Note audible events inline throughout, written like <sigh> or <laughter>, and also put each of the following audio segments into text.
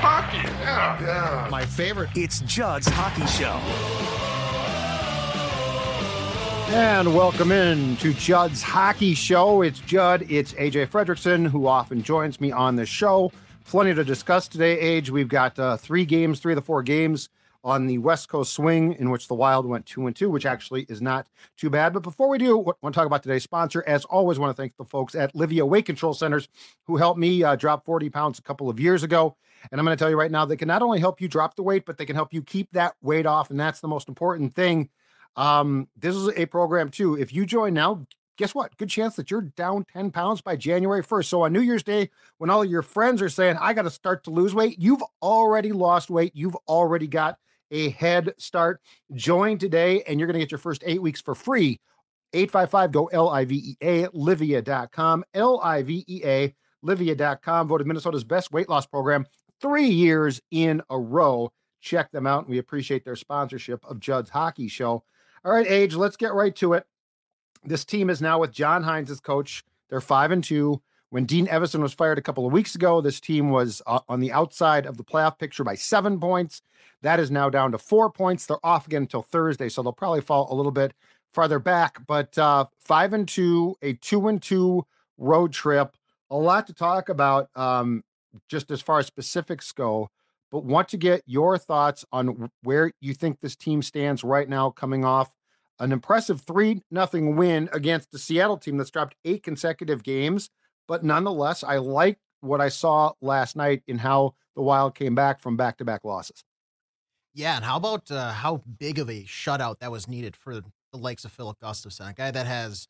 hockey. Yeah, yeah. My favorite. It's Judd's Hockey Show. And welcome in to Judd's Hockey Show. It's Judd, it's AJ Fredrickson, who often joins me on the show. Plenty to discuss today, Age. We've got uh, three games, three of the four games on the West Coast swing, in which the Wild went two and two, which actually is not too bad. But before we do, I want to talk about today's sponsor. As always, want to thank the folks at Livea Weight Control Centers who helped me uh, drop 40 pounds a couple of years ago. And I'm going to tell you right now, they can not only help you drop the weight, but they can help you keep that weight off. And that's the most important thing um, this is a program too. If you join now, guess what? Good chance that you're down 10 pounds by January 1st. So on New Year's Day, when all your friends are saying, I got to start to lose weight, you've already lost weight. You've already got a head start. Join today, and you're going to get your first eight weeks for free. 855 go L I V E A, Livea.com, L I V E A, Livea.com, voted Minnesota's best weight loss program three years in a row. Check them out. We appreciate their sponsorship of Judd's Hockey Show. All right, Age, let's get right to it. This team is now with John Hynes as coach. They're five and two. When Dean Evason was fired a couple of weeks ago, this team was uh, on the outside of the playoff picture by seven points. That is now down to four points. They're off again until Thursday, so they'll probably fall a little bit farther back. But uh, five and two, a two and two road trip. A lot to talk about, um, just as far as specifics go but want to get your thoughts on where you think this team stands right now, coming off an impressive three nothing win against the Seattle team that's dropped eight consecutive games. But nonetheless, I like what I saw last night in how the Wild came back from back to back losses. Yeah, and how about uh, how big of a shutout that was needed for the likes of Filip Gustavsson, a guy that has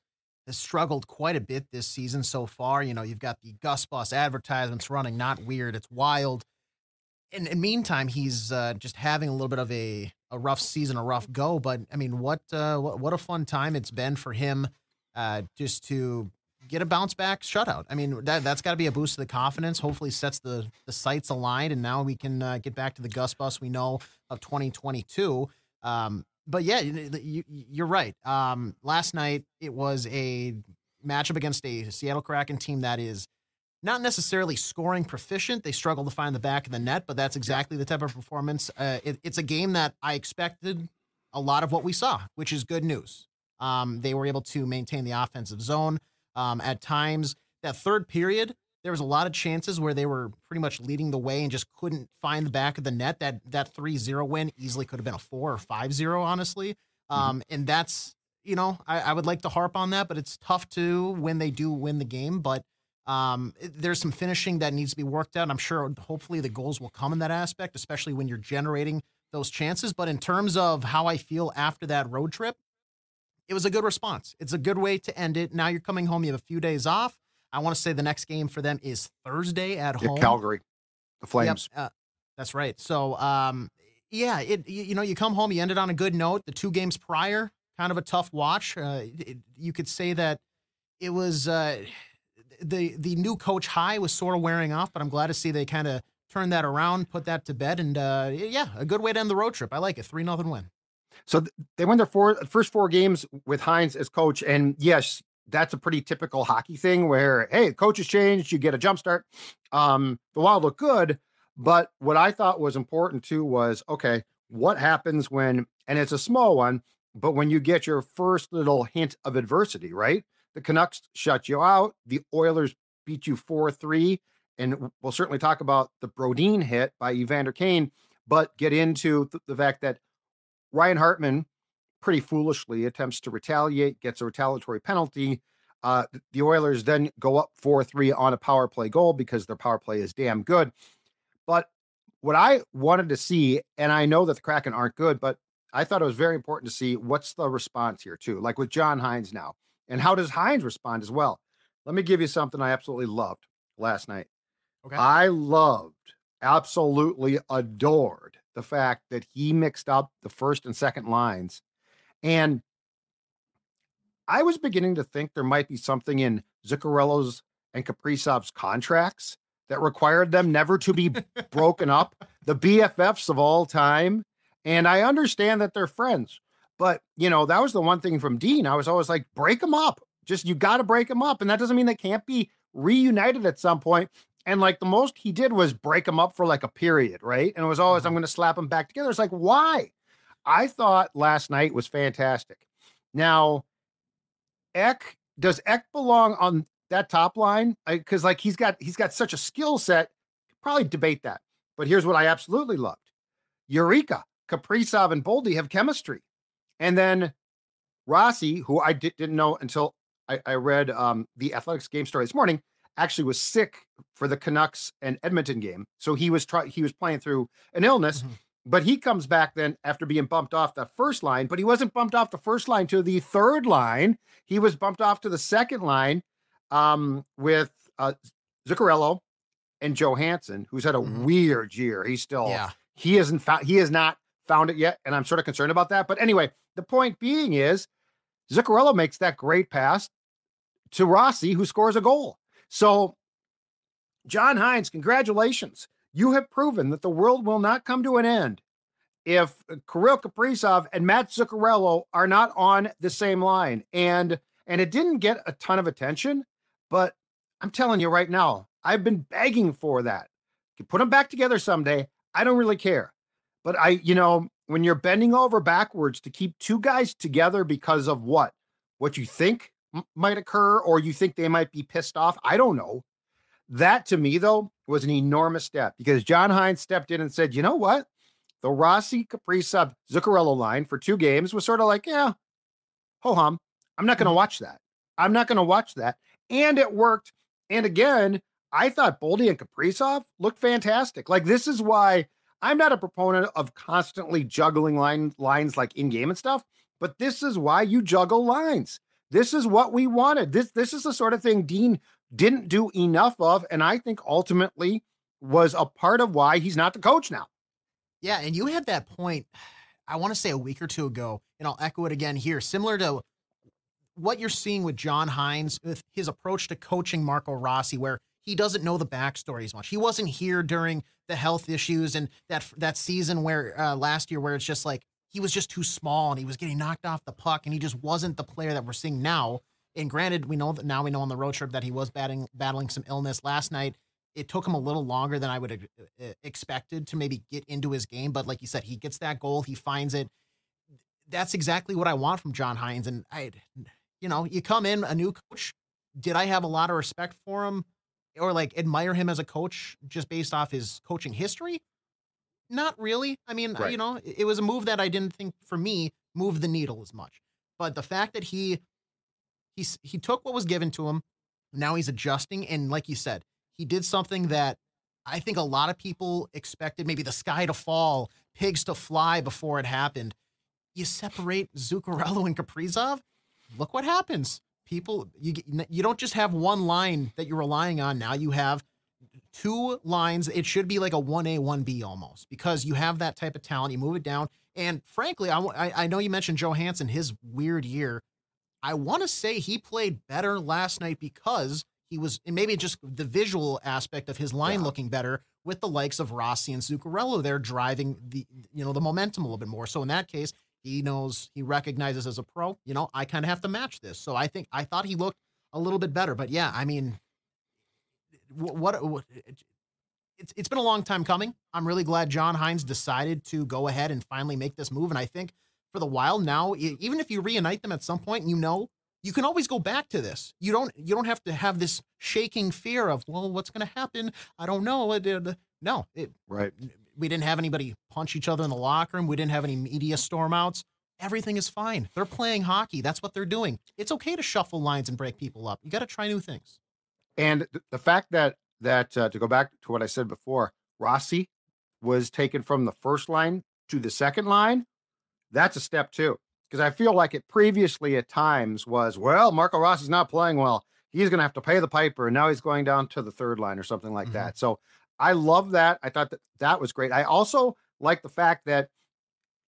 has struggled quite a bit this season so far. You know, you've got the Gus Bus advertisements running, not weird, it's wild in, the meantime, he's uh, just having a little bit of a, a rough season, a rough go. But I mean, what uh, what, what a fun time it's been for him uh, just to get a bounce back shutout. I mean, that that's got to be a boost to the confidence. Hopefully, sets the the sights aligned, and now we can uh, get back to the Gus Bus we know of 2022. Um, but yeah, you, you're right. Um, last night it was a matchup against a Seattle Kraken team that is not necessarily scoring proficient. They struggle to find the back of the net, but that's exactly the type of performance. Uh, it, it's a game that I expected a lot of what we saw, which is good news. Um, they were able to maintain the offensive zone. Um, at times, that third period, there was a lot of chances where they were pretty much leading the way and just couldn't find the back of the net. That that 3-0 win easily could have been a 4 or 5-0, honestly. Mm-hmm. Um, and that's, you know, I, I would like to harp on that, but it's tough to when they do win the game. But um, there's some finishing that needs to be worked out. I'm sure, hopefully, the goals will come in that aspect, especially when you're generating those chances. But in terms of how I feel after that road trip, it was a good response. It's a good way to end it. Now you're coming home. You have a few days off. I want to say the next game for them is Thursday at home. Calgary, the Flames. Yep, uh, that's right. So, um, yeah, it you, you, know you come home, you ended on a good note. The two games prior, kind of a tough watch. Uh, it, you could say that it was. Uh, the the new coach high was sort of wearing off, but I'm glad to see they kind of turned that around, put that to bed, and uh, yeah, a good way to end the road trip. I like it, three nothing win. So they won their four first four games with Hynes as coach, and yes, that's a pretty typical hockey thing where hey, coach has changed, you get a jump start. Um, the Wild look good, but what I thought was important too was okay, what happens when, and it's a small one, but when you get your first little hint of adversity, right? The Canucks shut you out. The Oilers beat you 4 3. And we'll certainly talk about the Brodin hit by Evander Kane, but get into th- the fact that Ryan Hartman pretty foolishly attempts to retaliate, gets a retaliatory penalty. Uh, the Oilers then go up 4 3 on a power play goal because their power play is damn good. But what I wanted to see, and I know that the Kraken aren't good, but I thought it was very important to see what's the response here, too. Like with John Hynes now. And how does Hynes respond as well? Let me give you something I absolutely loved last night. Okay. I loved, absolutely adored the fact that he mixed up the first and second lines. And I was beginning to think there might be something in Zuccarello's and Kaprizov's contracts that required them never to be broken up, the BFFs of all time. And I understand that they're friends. But, you know, that was the one thing from Dean. I was always like, break them up. Just you got to break them up. And that doesn't mean they can't be reunited at some point. And like the most he did was break them up for like a period, right? And it was always, I'm mm-hmm. going to slap them back together. It's like, why? I thought last night was fantastic. Now, Ek, does Ek belong on that top line? Because like he's got he's got such a skill set. Probably debate that. But here's what I absolutely loved: Eureka, Kaprizov, and Boldy have chemistry, and then Rossi, who I did, not know until I, I read um, the Athletics game story this morning, actually was sick for the Canucks and Edmonton game. So he was trying he was playing through an illness. Mm-hmm. But he comes back then after being bumped off the first line, but he wasn't bumped off the first line to the third line. He was bumped off to the second line um, with uh, Zuccarello and Johansson, who's had a mm-hmm. weird year. He's still, yeah. he hasn't found, he has not found it yet. And I'm sort of concerned about that. But anyway, the point being is Zuccarello makes that great pass to Rossi, who scores a goal. So, John Hynes, congratulations. You have proven that the world will not come to an end if Kirill Kaprizov and Matt Zuccarello are not on the same line. And and it didn't get a ton of attention, but I'm telling you right now, I've been begging for that. You put them back together someday. I don't really care. But I, you know, when you're bending over backwards to keep two guys together because of what? What you think might occur or you think they might be pissed off. I don't know. That to me, though, was an enormous step because John Hynes stepped in and said, you know what? The Rossi Kaprizov Zuccarello line for two games was sort of like, yeah, ho hum. I'm not going to mm-hmm. watch that. I'm not going to watch that. And it worked. And again, I thought Boldy and Kaprizov looked fantastic. Like this is why I'm not a proponent of constantly juggling line lines like in game and stuff, but this is why you juggle lines. This is what we wanted. This this is the sort of thing Dean didn't do enough of, and I think ultimately was a part of why he's not the coach now. Yeah, and you had that point, I want to say a week or two ago, and I'll echo it again here, similar to what you're seeing with John Hynes with his approach to coaching Marco Rossi, where he doesn't know the backstory as much. He wasn't here during the health issues and that that season where uh, last year where it's just like he was just too small and he was getting knocked off the puck and he just wasn't the player that we're seeing now. And granted, we know that now we know on the road trip that he was batting, battling some illness last night. It took him a little longer than I would have uh, expected to maybe get into his game. But like you said, he gets that goal, he finds it. That's exactly what I want from John Hynes. And I, you know, you come in a new coach. Did I have a lot of respect for him or like admire him as a coach just based off his coaching history? Not really. I mean, right. you know, it was a move that I didn't think for me moved the needle as much. But the fact that he he's he took what was given to him. Now he's adjusting, and like you said, he did something that I think a lot of people expected maybe the sky to fall, pigs to fly before it happened. You separate Zuccarello and Kaprizov, look what happens. People, you you don't just have one line that you're relying on. Now you have two lines. It should be like a one A, one B almost because you have that type of talent. You move it down, and frankly, I I know you mentioned Johansson, his weird year. I want to say he played better last night because he was maybe just the visual aspect of his line yeah. looking better with the likes of Rossi and Zuccarello there driving the you know the momentum a little bit more. So in that case, he knows he recognizes as a pro, you know, I kind of have to match this. So I think I thought he looked a little bit better, but yeah, I mean what, what it's it's been a long time coming. I'm really glad John Hynes decided to go ahead and finally make this move and I think for the while now, even if you reunite them at some point, you know you can always go back to this. You don't you don't have to have this shaking fear of well, what's going to happen? I don't know. No, it, right. We didn't have anybody punch each other in the locker room. We didn't have any media stormouts. Everything is fine. They're playing hockey. That's what they're doing. It's okay to shuffle lines and break people up. You got to try new things. And the fact that that uh, to go back to what I said before, Rossi was taken from the first line to the second line. That's a step too because I feel like it previously at times was, well, Marco Rossi's not playing well. He's going to have to pay the piper. And now he's going down to the third line or something like mm-hmm. that. So I love that. I thought that that was great. I also like the fact that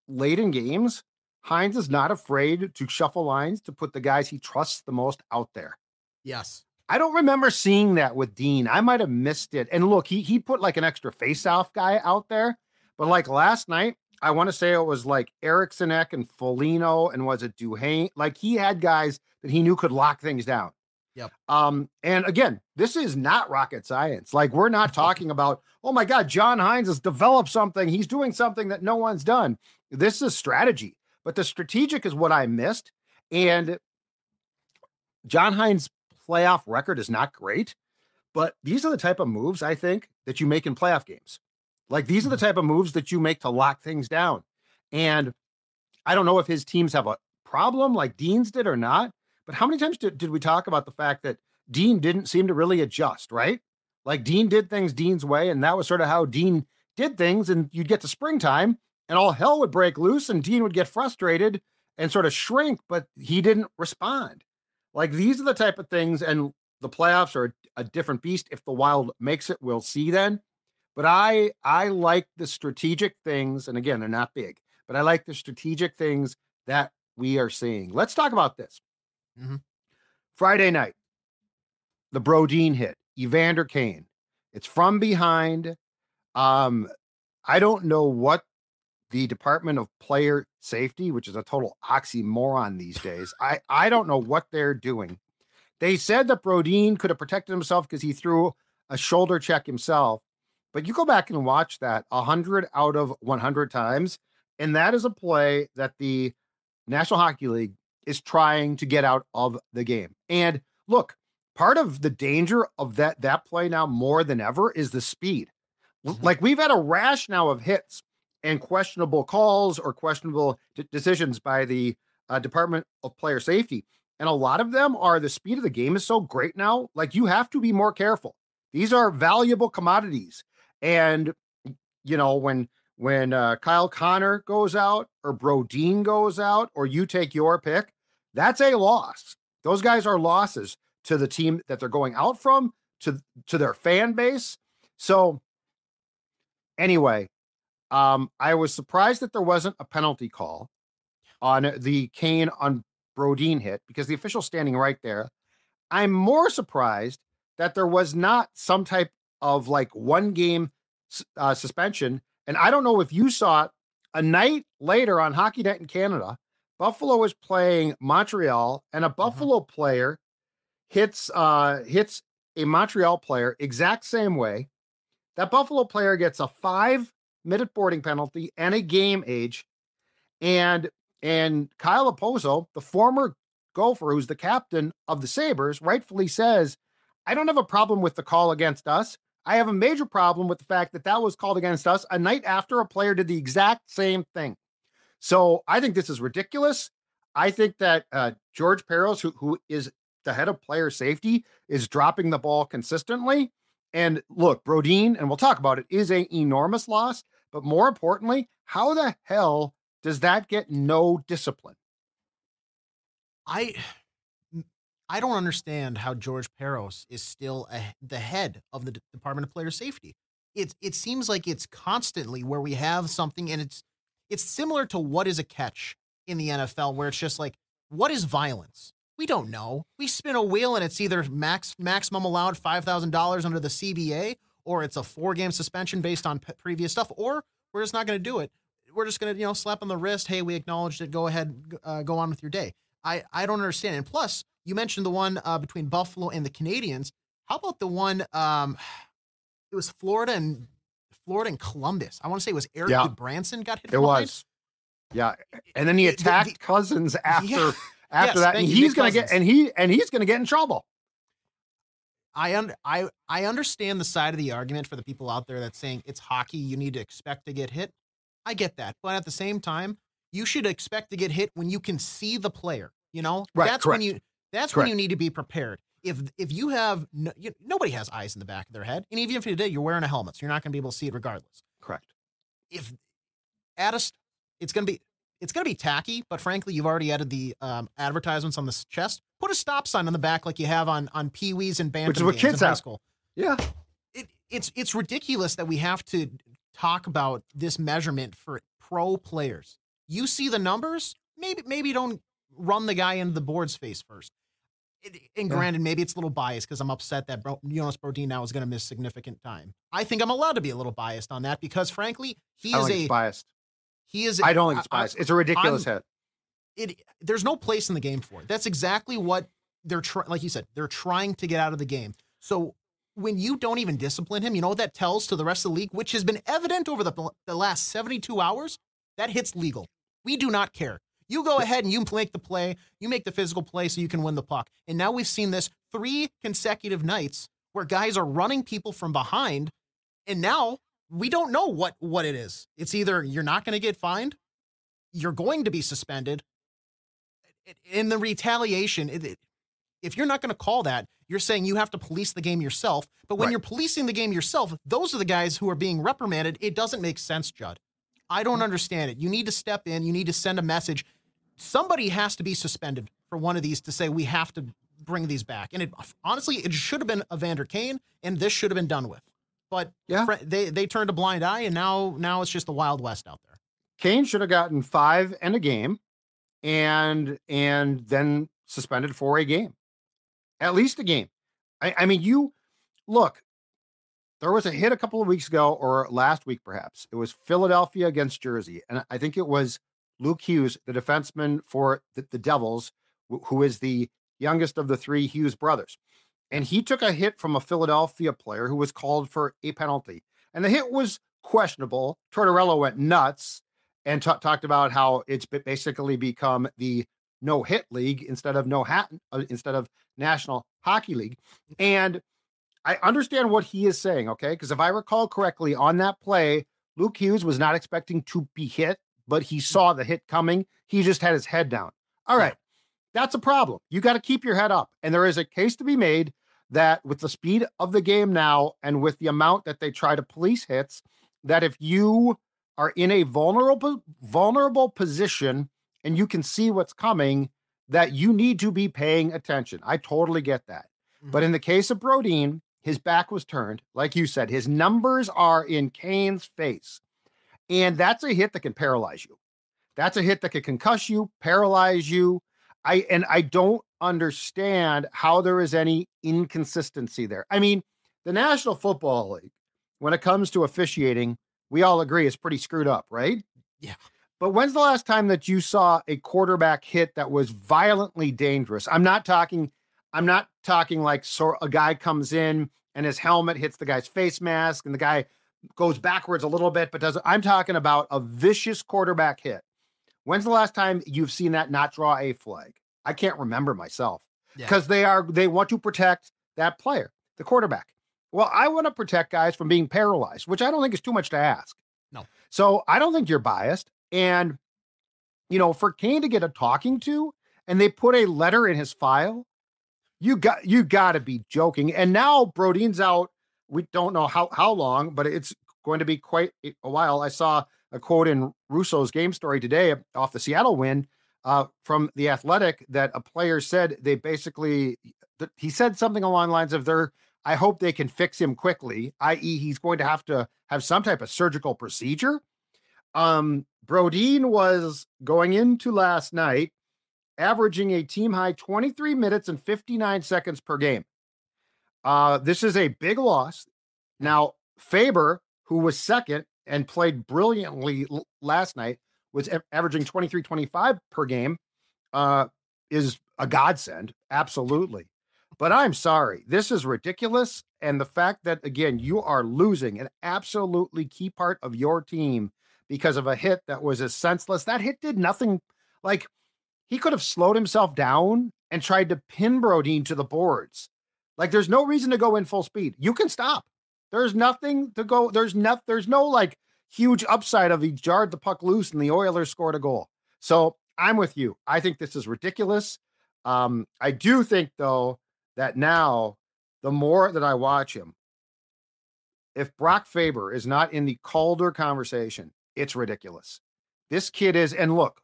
late in games, Hynes is not afraid to shuffle lines to put the guys he trusts the most out there. Yes. I don't remember seeing that with Dean. I might have missed it. And look, he he put like an extra face-off guy out there. But like last night, I want to say it was like Eriksson Ek and Foligno, and was it Duhaime? Like he had guys that he knew could lock things down. Yep. Um, and again, this is not rocket science. Like we're not <laughs> talking about, oh my God, John Hynes has developed something. He's doing something that no one's done. This is strategy, but the strategic is what I missed. And John Hynes' playoff record is not great, but these are the type of moves I think that you make in playoff games. Like these are the mm-hmm. type of moves that you make to lock things down. And I don't know if his teams have a problem like Dean's did or not, but how many times did, did we talk about the fact that Dean didn't seem to really adjust, right? Like Dean did things Dean's way, and that was sort of how Dean did things. And you'd get to springtime and all hell would break loose, and Dean would get frustrated and sort of shrink, but he didn't respond. Like these are the type of things, and the playoffs are a, a different beast. If the Wild makes it, we'll see then. But I I like the strategic things, and again, they're not big, but I like the strategic things that we are seeing. Let's talk about this. Mm-hmm. Friday night, the Brodin hit, Evander Kane. It's from behind. Um, I don't know what the Department of Player Safety, which is a total oxymoron these days. I, I don't know what they're doing. They said that Brodin could have protected himself because he threw a shoulder check himself. But you go back and watch that 100 out of 100 times. And that is a play that the National Hockey League is trying to get out of the game. And look, part of the danger of that that play now more than ever is the speed. Mm-hmm. Like we've had a rash now of hits and questionable calls or questionable d- decisions by the uh, Department of Player Safety. And a lot of them are the speed of the game is so great now. Like you have to be more careful. These are valuable commodities. And, you know, when when uh, Kyle Connor goes out or Brodin goes out or you take your pick, that's a loss. Those guys are losses to the team that they're going out from, to to their fan base. So anyway, um, I was surprised that there wasn't a penalty call on the Kane on Brodin hit because the official standing right there. I'm more surprised that there was not some type of like one game uh, suspension and I don't know if you saw it a night later on Hockey Night in Canada. Buffalo was playing Montreal, and a mm-hmm. Buffalo player hits uh, hits a Montreal player exact same way. That Buffalo player gets a five minute boarding penalty and a game age. And and Kyle Okposo, the former Gopher, who's the captain of the Sabres, rightfully says, I don't have a problem with the call against us. I have a major problem with the fact that that was called against us a night after a player did the exact same thing. So I think this is ridiculous. I think that uh, George Parros, who, who is the head of player safety, is dropping the ball consistently. And look, Brodin, and we'll talk about it, is an enormous loss. But more importantly, how the hell does that get no discipline? I I don't understand how George Parros is still a, the head of the D- Department of Player Safety. It it seems like it's constantly where we have something, and it's it's similar to what is a catch in the NFL, where it's just like what is violence? We don't know. We spin a wheel, and it's either max maximum allowed five thousand dollars under the CBA, or it's a four game suspension based on p- previous stuff, or we're just not going to do it. We're just going to you know slap on the wrist. Hey, we acknowledged it. Go ahead, uh, go on with your day. I I don't understand. And plus, you mentioned the one uh, between Buffalo and the Canadiens. How about the one? Um, it was Florida and Florida and Columbus. I want to say it was Eric yeah. Branson got hit. It was. Yeah, and then he attacked the, the, Cozens after yeah. <laughs> after yes, that, and he's gonna get and he and he's gonna get in trouble. I un- I I understand the side of the argument for the people out there that's saying it's hockey, you need to expect to get hit. I get that, but at the same time, you should expect to get hit when you can see the player. You know, right? That's correct. when you that's Correct. when you need to be prepared. If if you have no, you, nobody has eyes in the back of their head, and even if you did, you're wearing a helmet, so you're not going to be able to see it regardless. Correct. If at a, it's going to be it's going to be tacky, but frankly, you've already added the um, advertisements on the chest. Put a stop sign on the back like you have on on Pee Wees and Bantam Which is what kids in high school. Yeah. It, it's it's ridiculous that we have to talk about this measurement for pro players. You see the numbers, maybe maybe don't run the guy into the board's face first and granted, maybe it's a little biased because I'm upset that Bro- Jonas Brodin now is going to miss significant time. I think I'm allowed to be a little biased on that because, frankly, he is a biased. He is. I don't think it's biased. I, it's a ridiculous I'm, hit. It. There's no place in the game for it. That's exactly what they're trying, like you said, they're trying to get out of the game. So when you don't even discipline him, you know what that tells to the rest of the league, which has been evident over the, the last 72 hours? That hits legal. We do not care. You go ahead and you make the play, you make the physical play so you can win the puck. And now we've seen this three consecutive nights where guys are running people from behind. And now we don't know what what it is. It's either you're not going to get fined, you're going to be suspended. In the retaliation, if you're not going to call that, you're saying you have to police the game yourself. But when right. you're policing the game yourself, those are the guys who are being reprimanded. It doesn't make sense, Judd. I don't mm. understand it. You need to step in. You need to send a message. Somebody has to be suspended for one of these to say we have to bring these back. And it, honestly, it should have been a Evander Kane, and this should have been done with. But yeah. they they turned a blind eye, and now now it's just the wild west out there. Kane should have gotten five and a game, and and then suspended for a game, at least a game. I, I mean, you look. There was a hit a couple of weeks ago, or last week perhaps. It was Philadelphia against Jersey, and I think it was Luke Hughes, the defenseman for the, the Devils, who is the youngest of the three Hughes brothers and he took a hit from a Philadelphia player who was called for a penalty. And the hit was questionable. Tortorella went nuts and t- talked about how it's basically become the no hit league instead of no hat uh, instead of National Hockey League. And I understand what he is saying, okay? Because if I recall correctly, on that play, Luke Hughes was not expecting to be hit, but he saw the hit coming. He just had his head down. All right. That's a problem. You got to keep your head up. And there is a case to be made that with the speed of the game now and with the amount that they try to police hits, that if you are in a vulnerable vulnerable position and you can see what's coming, that you need to be paying attention. I totally get that. Mm-hmm. But in the case of Brodin, his back was turned. Like you said, his numbers are in Kane's face. And that's a hit that can paralyze you. That's a hit that can concuss you, paralyze you. I and I don't understand how there is any inconsistency there. I mean, the National Football League, when it comes to officiating, we all agree is pretty screwed up, right? Yeah. But when's the last time that you saw a quarterback hit that was violently dangerous? I'm not talking I'm not talking like so a guy comes in and his helmet hits the guy's face mask and the guy goes backwards a little bit but doesn't I'm talking about a vicious quarterback hit. When's the last time you've seen that not draw a flag? I can't remember myself because yeah. they are they want to protect that player, the quarterback. Well, I want to protect guys from being paralyzed, which I don't think is too much to ask. No. So I don't think you're biased. And you know, for Kane to get a talking to and they put a letter in his file, you got you got to be joking. And now Brodin's out. We don't know how how long, but it's going to be quite a while. I saw a quote in Russo's game story today off the Seattle win uh, from the Athletic that a player said they basically he said something along the lines of they're I hope they can fix him quickly, i.e., he's going to have to have some type of surgical procedure. Um, was going into last night averaging a team high 23 minutes and 59 seconds per game. Uh, this is a big loss. Now, Faber, who was second and played brilliantly l- last night, was averaging 23 25 per game uh, is a godsend. Absolutely. But I'm sorry. This is ridiculous. And the fact that, again, you are losing an absolutely key part of your team because of a hit that was as senseless. That hit did nothing. Like he could have slowed himself down and tried to pin Brodin to the boards. Like there's no reason to go in full speed. You can stop. There's nothing to go. There's no. There's no like huge upside of he jarred the puck loose and the Oilers scored a goal. So I'm with you. I think this is ridiculous. Um, I do think though that now the more that I watch him, if Brock Faber is not in the Calder conversation, it's ridiculous. This kid is, and look,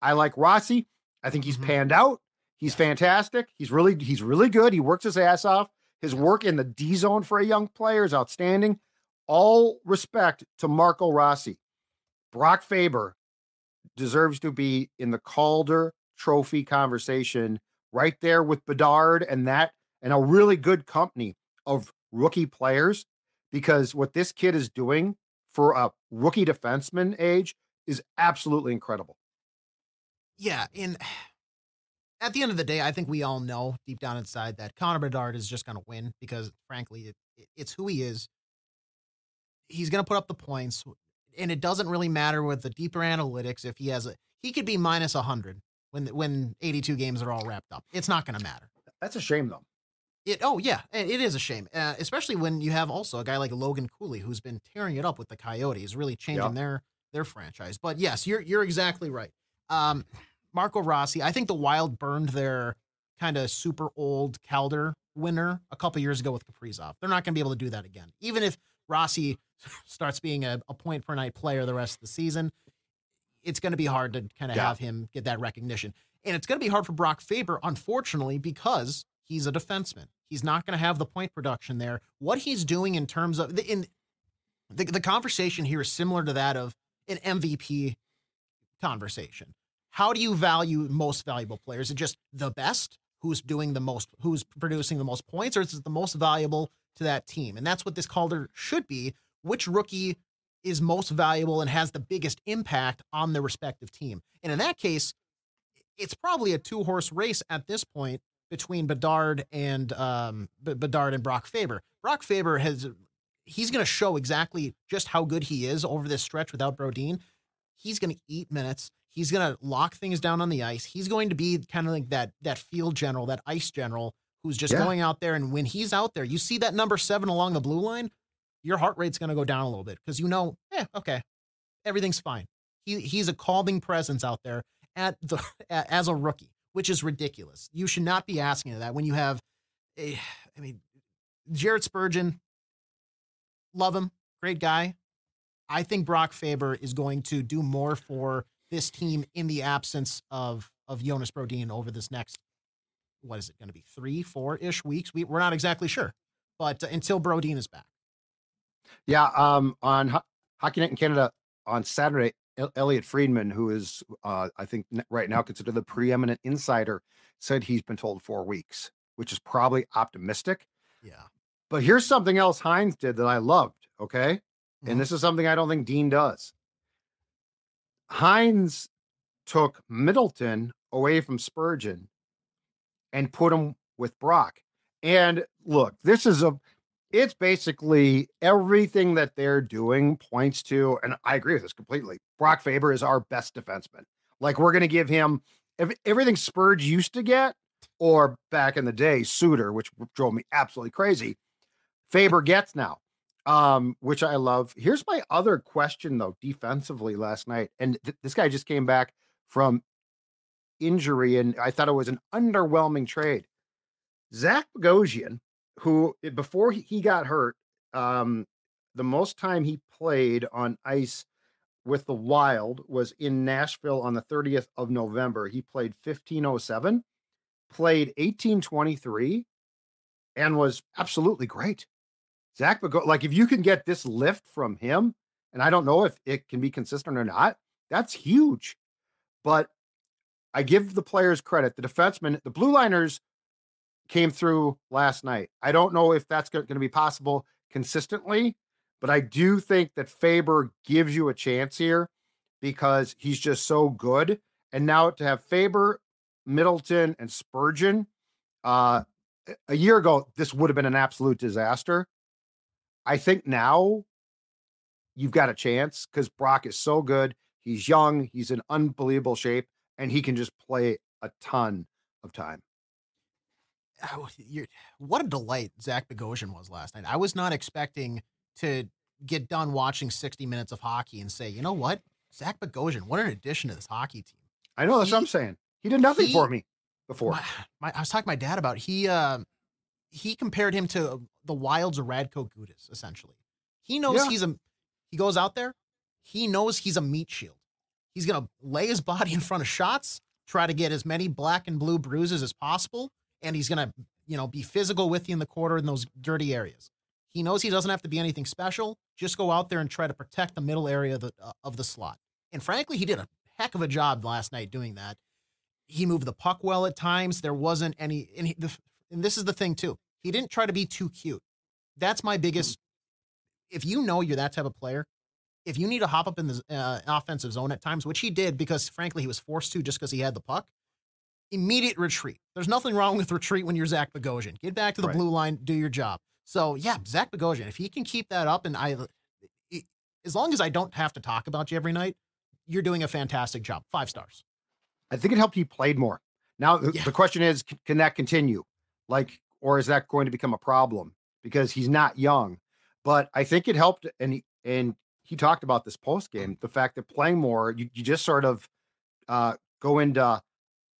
I like Rossi. I think he's mm-hmm. panned out. He's fantastic. He's really, he's really good. He works his ass off. His work in the D zone for a young player is outstanding all respect to Marco Rossi. Brock Faber deserves to be in the Calder Trophy conversation right there with Bedard and that and a really good company of rookie players because what this kid is doing for a rookie defenseman age is absolutely incredible. Yeah, and at the end of the day, I think we all know deep down inside that Connor Bedard is just going to win because, frankly, it, it, it's who he is. He's going to put up the points, and it doesn't really matter with the deeper analytics if he has a. He could be minus hundred when when 82 games are all wrapped up. It's not going to matter. That's a shame, though. It oh yeah, it is a shame, uh, especially when you have also a guy like Logan Cooley who's been tearing it up with the Coyotes, really changing their their franchise. But yes, you're you're exactly right. Um, Marco Rossi, I think the Wild burned their kind of super old Calder winner a couple years ago with Kaprizov. They're not going to be able to do that again. Even if Rossi <laughs> starts being a, a, point per night player the rest of the season, it's going to be hard to kind of yeah. have him get that recognition. And it's going to be hard for Brock Faber, unfortunately, because he's a defenseman. He's not going to have the point production there. What he's doing in terms of the, in the, the conversation here is similar to that of an MVP conversation how do you value most valuable players? Is it just the best who's doing the most, who's producing the most points, or is it the most valuable to that team? And that's what this Calder should be. Which rookie is most valuable and has the biggest impact on the respective team? And in that case, it's probably a two horse race at this point between Bedard and um, Bedard and Brock Faber. Brock Faber has he's going to show exactly just how good he is over this stretch without Brodin. He's going to eat minutes. He's going to lock things down on the ice. He's going to be kind of like that that field general, that ice general who's just yeah. going out there. And when he's out there, you see that number seven along the blue line, your heart rate's going to go down a little bit because you know, yeah, okay, everything's fine. He he's a calming presence out there at the <laughs> as a rookie, which is ridiculous. You should not be asking that when you have a, I mean, Jared Spurgeon, love him, great guy. I think Brock Faber is going to do more for this team in the absence of of Jonas Brodin over this next what is it going to be three four ish weeks? We, we're not exactly sure but uh, until Brodin is back. Yeah um on Ho- Hockey Night in Canada on Saturday Elliot Friedman who is uh I think right now considered the preeminent insider said he's been told 4 weeks which is probably optimistic. Yeah. But here's something else Hynes did that I loved okay? Mm-hmm. and this is something I don't think Dean does Hynes took Middleton away from Spurgeon and put him with Brock. And look, this is a it's basically everything that they're doing points to, and I agree with this completely. Brock Faber is our best defenseman. Like we're gonna give him everything Spurge used to get, or back in the day, Suter, which drove me absolutely crazy. Faber gets now um, which I love. Here's my other question though, defensively last night, and th- this guy just came back from injury, and I thought it was an underwhelming trade. Zach Bogosian, who eh, before he got hurt, um, the most time he played on ice with the Wild was in Nashville on the 30th of November. He played 1507, played 1823, and was absolutely great. Zach Bago, like if you can get this lift from him, and I don't know if it can be consistent or not, that's huge. But I give the players credit. The defensemen, the blue liners came through last night. I don't know if that's going to be possible consistently, but I do think that Faber gives you a chance here because he's just so good. And now to have Faber, Middleton, and Spurgeon, uh, a year ago, this would have been an absolute disaster. I think now you've got a chance because Brock is so good. He's young, he's in unbelievable shape, and he can just play a ton of time. Oh, what a delight Zach Bogosian was last night. I was not expecting to get done watching 60 minutes of hockey and say, you know what? Zach Bogosian, what an addition to this hockey team. I know, that's he, what I'm saying. He did nothing he, for me before. My, my, I was talking to my dad about he uh, he compared him to the Wild's Radko Gudas, essentially. He knows yeah. he's a he goes out there, he knows he's a meat shield. He's gonna lay his body <laughs> in front of shots, try to get as many black and blue bruises as possible, and he's gonna, you know, be physical with you in the quarter in those dirty areas. He knows he doesn't have to be anything special. Just go out there and try to protect the middle area of the, uh, of the slot. And frankly, he did a heck of a job last night doing that. He moved the puck well at times. There wasn't any, and, he, the, and this is the thing too. He didn't try to be too cute. That's my biggest. If you know you're that type of player, if you need to hop up in the uh, offensive zone at times, which he did because frankly he was forced to just because he had the puck, immediate retreat. There's nothing wrong with retreat when you're Zach Bogosian. Get back to the Right. blue line, do your job. So yeah, Zach Bogosian, if he can keep that up, and I, as long as I don't have to talk about you every night, you're doing a fantastic job. Five stars. I think it helped he played more. Now the, Yeah. the question is, can that continue? Like, or is that going to become a problem because he's not young? But I think it helped, and he, and he talked about this post game, the fact that playing more, you, you just sort of uh, go into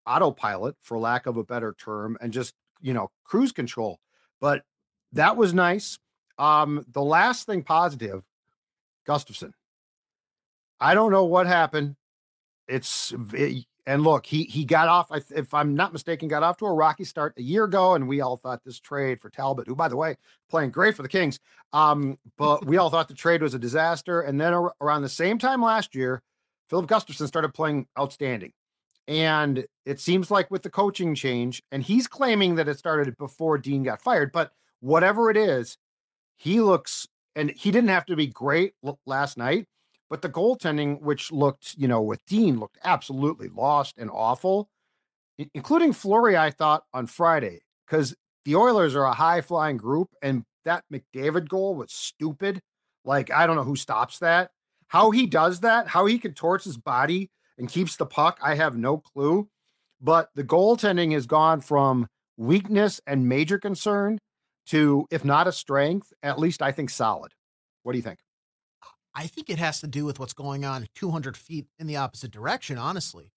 autopilot, for lack of a better term, and just you know cruise control. But that was nice. Um, the last thing positive, Gustavsson. I don't know what happened. It's it- and look, he he got off. If I'm not mistaken, got off to a rocky start a year ago, and we all thought this trade for Talbot, who by the way playing great for the Kings, um, but we all thought the trade was a disaster. And then ar- around the same time last year, Filip Gustavsson started playing outstanding. And it seems like with the coaching change, and he's claiming that it started before Dean got fired, but whatever it is, he looks and he didn't have to be great last night, but the goaltending, which looked, you know, with Dean looked absolutely lost and awful, including Fleury, I thought on Friday, because the Oilers are a high flying group, and that McDavid goal was stupid. Like, I don't know who stops that. How he does that, how he contorts his body and keeps the puck, I have no clue. But the goaltending has gone from weakness and major concern to, if not a strength, at least I think solid. What do you think? I think it has to do with what's going on 200 feet in the opposite direction, honestly.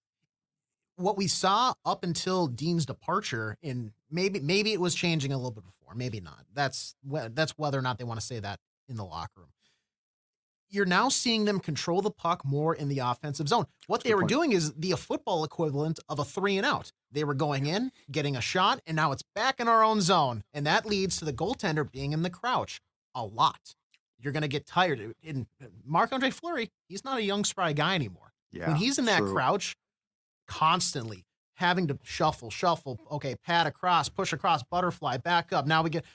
What we saw up until Dean's departure, and maybe maybe it was changing a little bit before, maybe not. That's that's whether or not they want to say that in the locker room. You're now seeing them control the puck more in the offensive zone. What That's they were point. doing is the football equivalent of a three and out. They were going in, getting a shot, and now it's back in our own zone, and that leads to the goaltender being in the crouch a lot you're going to get tired. And Marc Andre Fleury, he's not a young, spry guy anymore. Yeah. when he's in that true. crouch, constantly having to shuffle, shuffle, okay, pad across, push across, butterfly, back up. Now we get,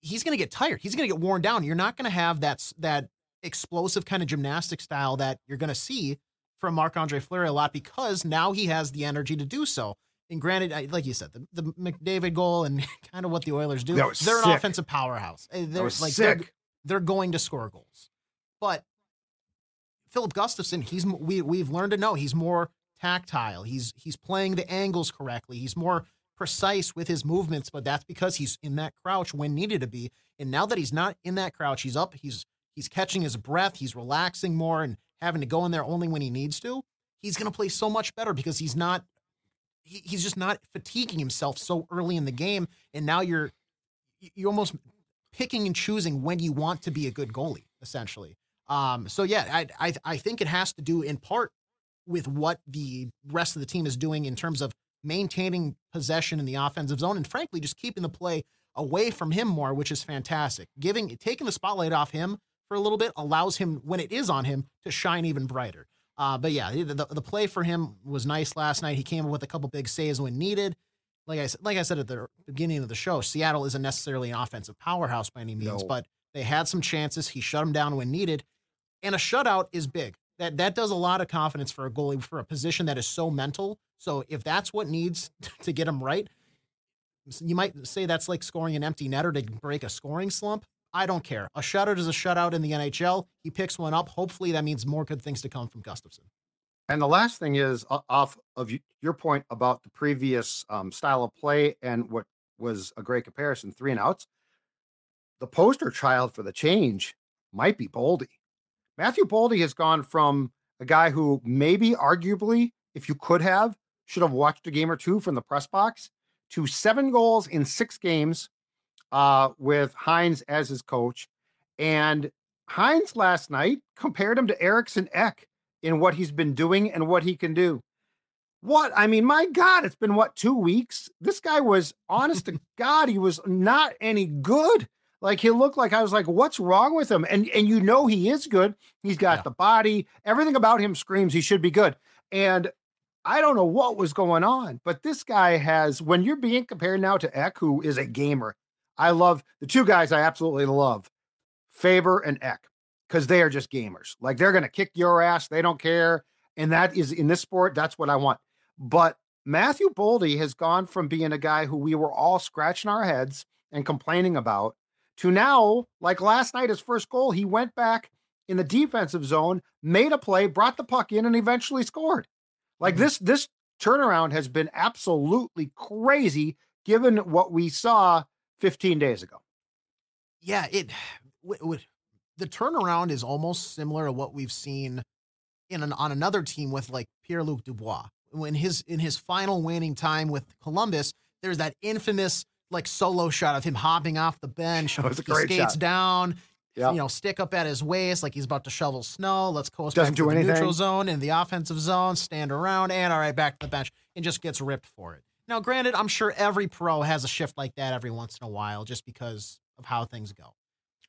he's going to get tired. He's going to get worn down. You're not going to have that that explosive kind of gymnastic style that you're going to see from Marc Andre Fleury a lot because now he has the energy to do so. And granted, like you said, the, the McDavid goal and <laughs> kind of what the Oilers do, they're an offensive powerhouse. Uh, They're like sick. they're going to score goals. But Filip Gustavsson, he's we we've learned to know he's more tactile. He's he's playing the angles correctly. He's more precise with his movements, but that's because he's in that crouch when needed to be. And now that he's not in that crouch, he's up, he's he's catching his breath, he's relaxing more and having to go in there only when he needs to. He's going to play so much better because he's not he, he's just not fatiguing himself so early in the game and now you're you're almost picking and choosing when you want to be a good goalie, essentially. Um, so yeah, I, I I think it has to do in part with what the rest of the team is doing in terms of maintaining possession in the offensive zone and frankly just keeping the play away from him more, which is fantastic. Giving taking the spotlight off him for a little bit allows him when it is on him to shine even brighter. Uh, but yeah, the, the, the play for him was nice last night. He came up with a couple big saves when needed. Like I said, like I said at the beginning of the show, Seattle isn't necessarily an offensive powerhouse by any means, No. but they had some chances. He shut them down when needed, and a shutout is big. That that does a lot of confidence for a goalie for a position that is so mental. So if that's what needs <laughs> to get him right, you might say that's like scoring an empty netter to break a scoring slump. I don't care. A shutout is a shutout in the NHL. He picks one up. Hopefully, that means more good things to come from Gustavsson. And the last thing is off of your point about the previous um, style of play and what was a great comparison, three and outs. The poster child for the change might be Boldy. Matthew Boldy has gone from a guy who maybe, arguably, if you could have, should have watched a game or two from the press box, to seven goals in six games uh, with Hynes as his coach. And Hynes last night compared him to Eriksson Ek in what he's been doing and what he can do. What I mean, my God, it's been what two weeks? This guy was honest to <laughs> God, he was not any good. Like he looked like I was like, what's wrong with him? And and you know he is good. He's got Yeah. the body, everything about him screams he should be good. And I don't know what was going on, but this guy has when you're being compared now to Ek, who is a gamer. I love the two guys I absolutely love, Faber and Ek because they are just gamers. Like they're going to kick your ass. They don't care. And that is in this sport, that's what I want. But Matthew Boldy has gone from being a guy who we were all scratching our heads and complaining about to now, like last night, his first goal, he went back in the defensive zone, made a play, brought the puck in, and eventually scored. Like mm-hmm. this, this turnaround has been absolutely crazy given what we saw 15 days ago. Yeah, it <sighs> w- w- the turnaround is almost similar to what we've seen in an, on another team with like Pierre-Luc Dubois. When his in his final winning time with Columbus, there's that infamous like solo shot of him hopping off the bench. A great skates shot. down, yep. you know, stick up at his waist like he's about to shovel snow. Let's coast Doesn't back do to the anything. neutral zone in the offensive zone, stand around, and all right, back to the bench, and just gets ripped for it. Now, granted, I'm sure every pro has a shift like that every once in a while, just because of how things go.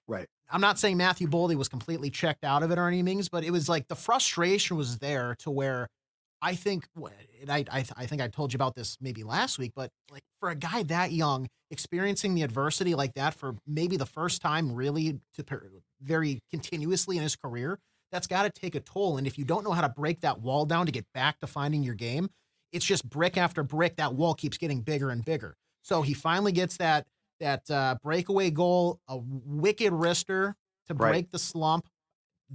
Right. I'm not saying Matthew Boldy was completely checked out of it or any means, but it was like the frustration was there to where I think, and I, I, I think I told you about this maybe last week, but like for a guy that young, experiencing the adversity like that for maybe the first time really to very continuously in his career, that's got to take a toll. And if you don't know how to break that wall down to get back to finding your game, it's just brick after brick. That wall keeps getting bigger and bigger. So he finally gets that that uh, breakaway goal, a wicked wrister to break Right. the slump.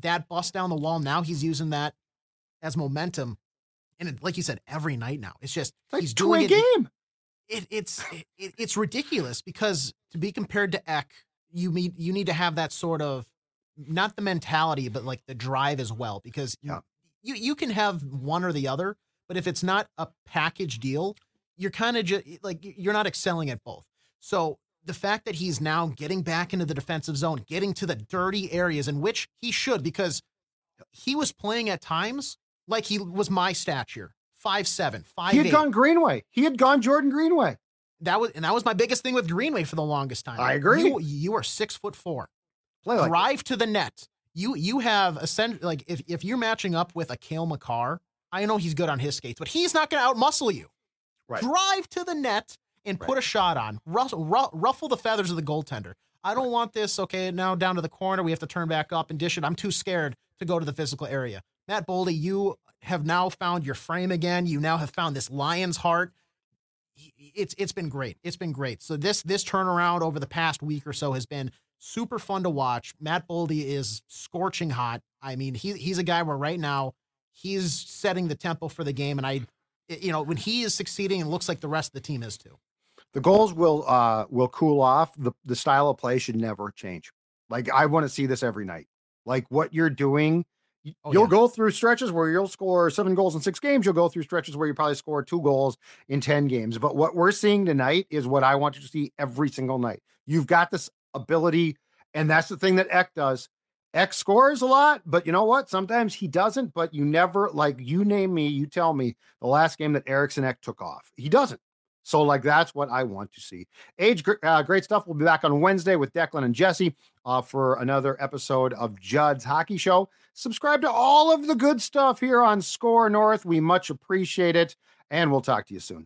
That bust down the wall. Now he's using that as momentum, and it, like you said, every night now it's just Like he's a doing it. game. It, it's it, it's ridiculous because to be compared to Ek, you need you need to have that sort of not the mentality, but like the drive as well. Because Yeah. you you can have one or the other, but if it's not a package deal, you're kind of just like you're not excelling at both. So the fact that he's now getting back into the defensive zone, getting to the dirty areas in which he should, because he was playing at times like he was my stature, five seven, five He had eight. gone Greenway. He had gone Jordan Greenway. That was and that was my biggest thing with Greenway for the longest time. I agree. You, you are six foot four. Play like Drive to the net. You you have a like if if you're matching up with a Cale Makar, I know he's good on his skates, but he's not going to outmuscle you. Right. Drive to the net and put Right. a shot on. Ruffle, ru- ruffle the feathers of the goaltender. I don't want this. Okay, now down to the corner. We have to turn back up and dish it. I'm too scared to go to the physical area. Matt Boldy, you have now found your frame again. You now have found this lion's heart it's it's been great. It's been great. So this this turnaround over the past week or so has been super fun to watch. Matt Boldy is scorching hot. I mean, he he's a guy where right now he's setting the tempo for the game, and I, you know, when he is succeeding, it looks like the rest of the team is too. The goals will uh will cool off. The the style of play should never change. Like I want to see this every night. Like what you're doing, Oh, you'll yeah. go through stretches where you'll score seven goals in six games. You'll go through stretches where you probably score two goals in 10 games. But what we're seeing tonight is what I want to see every single night. You've got this ability, and that's the thing that Ek does. Ek scores a lot, but you know what? Sometimes he doesn't, but you never like you name me, you tell me the last game that Eriksson Ek took off. He doesn't. So, like, that's what I want to see. Age, uh, great stuff. We'll be back on Wednesday with Declan and Jesse uh, for another episode of Judd's Hockey Show. Subscribe to all of the good stuff here on SKOR North. We much appreciate it, and we'll talk to you soon.